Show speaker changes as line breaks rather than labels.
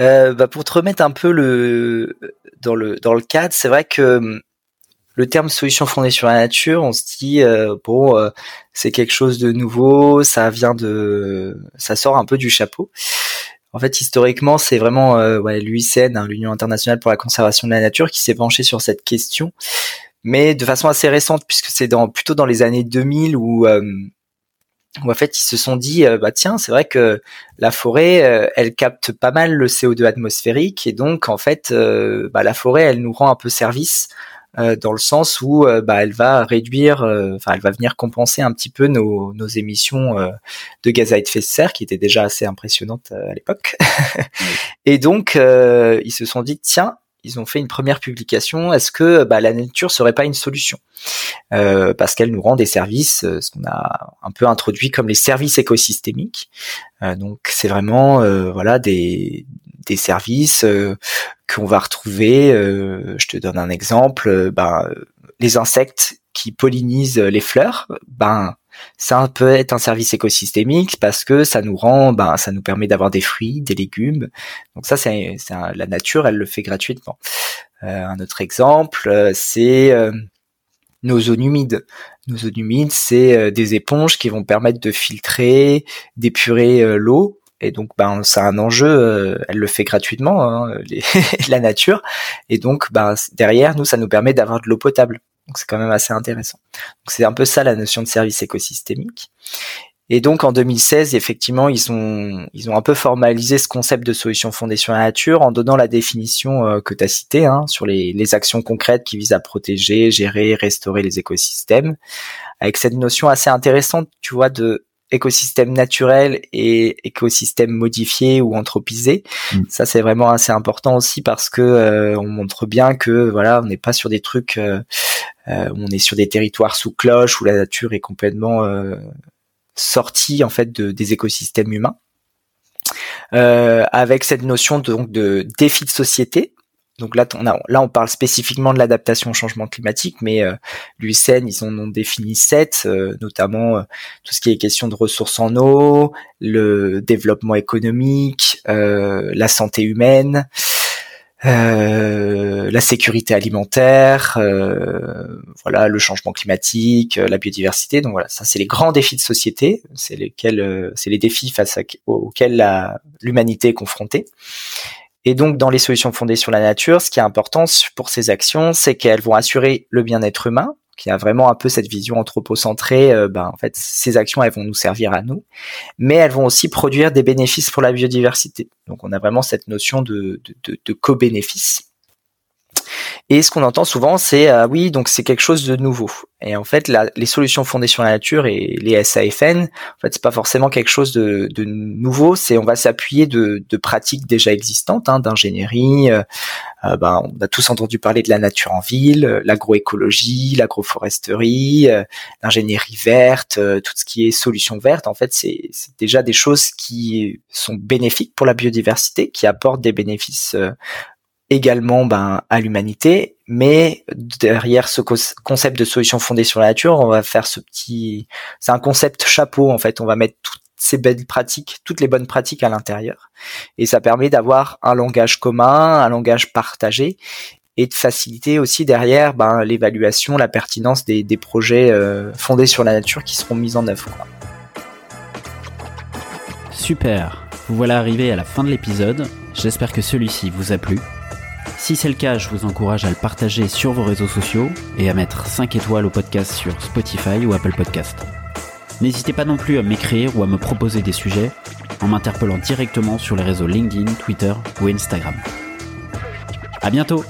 Euh, bah, pour te remettre un peu le dans le dans le cadre, c'est vrai que hum, le terme solution fondée sur la nature, on se dit euh, bon, euh, c'est quelque chose de nouveau, ça vient de, ça sort un peu du chapeau. En fait, historiquement, c'est vraiment euh, ouais, l'UICN, hein, l'Union internationale pour la conservation de la nature, qui s'est penchée sur cette question, mais de façon assez récente, puisque c'est dans plutôt dans les années 2000 où euh, où en fait ils se sont dit euh, bah tiens c'est vrai que la forêt euh, elle capte pas mal le CO2 atmosphérique et donc en fait euh, bah, la forêt elle nous rend un peu service euh, dans le sens où bah, elle va réduire enfin elle va venir compenser un petit peu nos, nos émissions euh, de gaz à effet de serre qui étaient déjà assez impressionnantes à l'époque. Et donc euh, ils se sont dit tiens ils ont fait une première publication. Est-ce que bah, la nature serait pas une solution? Euh, Parce qu'elle nous rend des services, euh, ce qu'on a un peu introduit comme les services écosystémiques. Euh, donc c'est vraiment euh, voilà des des services euh, qu'on va retrouver. euh, je te donne un exemple. ben, les insectes qui pollinisent les fleurs, ben ça peut être un service écosystémique parce que ça nous rend, ben ça nous permet d'avoir des fruits, des légumes. Donc ça c'est la nature, elle le fait gratuitement. Euh, un autre exemple, euh, c'est euh, nos zones humides. Nos zones humides, c'est euh, des éponges qui vont permettre de filtrer, d'épurer l'eau. Et donc, ben, c'est un enjeu. elle le fait gratuitement, hein, la nature. Et donc, ben, derrière, nous, ça nous permet d'avoir de l'eau potable. Donc, c'est quand même assez intéressant. Donc, c'est un peu ça la notion de service écosystémique. Et donc, en 2016, effectivement, ils ont ils ont un peu formalisé ce concept de solution fondée sur la nature en donnant la définition euh, que tu as citée hein, sur les, les actions concrètes qui visent à protéger, gérer, restaurer les écosystèmes, avec cette notion assez intéressante, tu vois, de écosystème naturel et écosystème modifié ou anthropisé.
Mm.
Ça c'est vraiment assez important aussi parce que euh, on montre bien que voilà, on n'est pas sur des trucs euh, euh, on est sur des territoires sous cloche où la nature est complètement euh, sortie en fait de, des écosystèmes humains. Euh, avec cette notion de, donc de défi de société. Donc là, on parle spécifiquement de l'adaptation au changement climatique, mais euh, l'UICN, ils en ont défini sept, euh, notamment euh, tout ce qui est question de ressources en eau, le développement économique, euh, la santé humaine, euh, la sécurité alimentaire, euh, voilà, le changement climatique, euh, la biodiversité. Donc voilà, ça c'est les grands défis de société, c'est lesquels, c'est les défis face auxquels l'humanité est confrontée. Et donc, dans les solutions fondées sur la nature, ce qui est important pour ces actions, c'est qu'elles vont assurer le bien-être humain, qui a vraiment un peu cette vision anthropocentrée. euh, ben, en fait, ces actions, elles vont nous servir à nous, mais elles vont aussi produire des bénéfices pour la biodiversité. Donc, on a vraiment cette notion de, de, de, de co-bénéfice. Et ce qu'on entend souvent, c'est ah oui, donc c'est quelque chose de nouveau. Et en fait, la- les solutions fondées sur la nature et les SAFN, en fait, c'est pas forcément quelque chose de, de nouveau. C'est on va s'appuyer de, de pratiques déjà existantes, hein, d'ingénierie. euh, euh, ben, on a tous entendu parler de la nature en ville, euh, l'agroécologie, l'agroforesterie, euh, l'ingénierie verte, euh, tout ce qui est solutions vertes. En fait, c'est déjà des choses qui sont bénéfiques pour la biodiversité, qui apportent des bénéfices euh, également ben, à l'humanité, mais derrière ce concept de solution fondée sur la nature, on va faire ce petit, c'est un concept chapeau en fait. On va mettre toutes ces belles pratiques, toutes les bonnes pratiques à l'intérieur, et ça permet d'avoir un langage commun, un langage partagé, et de faciliter aussi derrière ben, l'évaluation, la pertinence des, projets euh, fondés sur la nature qui seront mis en œuvre.
Super, vous voilà arrivé à la fin de l'épisode, j'espère que celui-ci vous a plu. Si c'est le cas, je vous encourage à le partager sur vos réseaux sociaux et à mettre 5 étoiles au podcast sur Spotify ou Apple Podcast. N'hésitez pas non plus à m'écrire ou à me proposer des sujets en m'interpellant directement sur les réseaux LinkedIn, Twitter ou Instagram. À bientôt!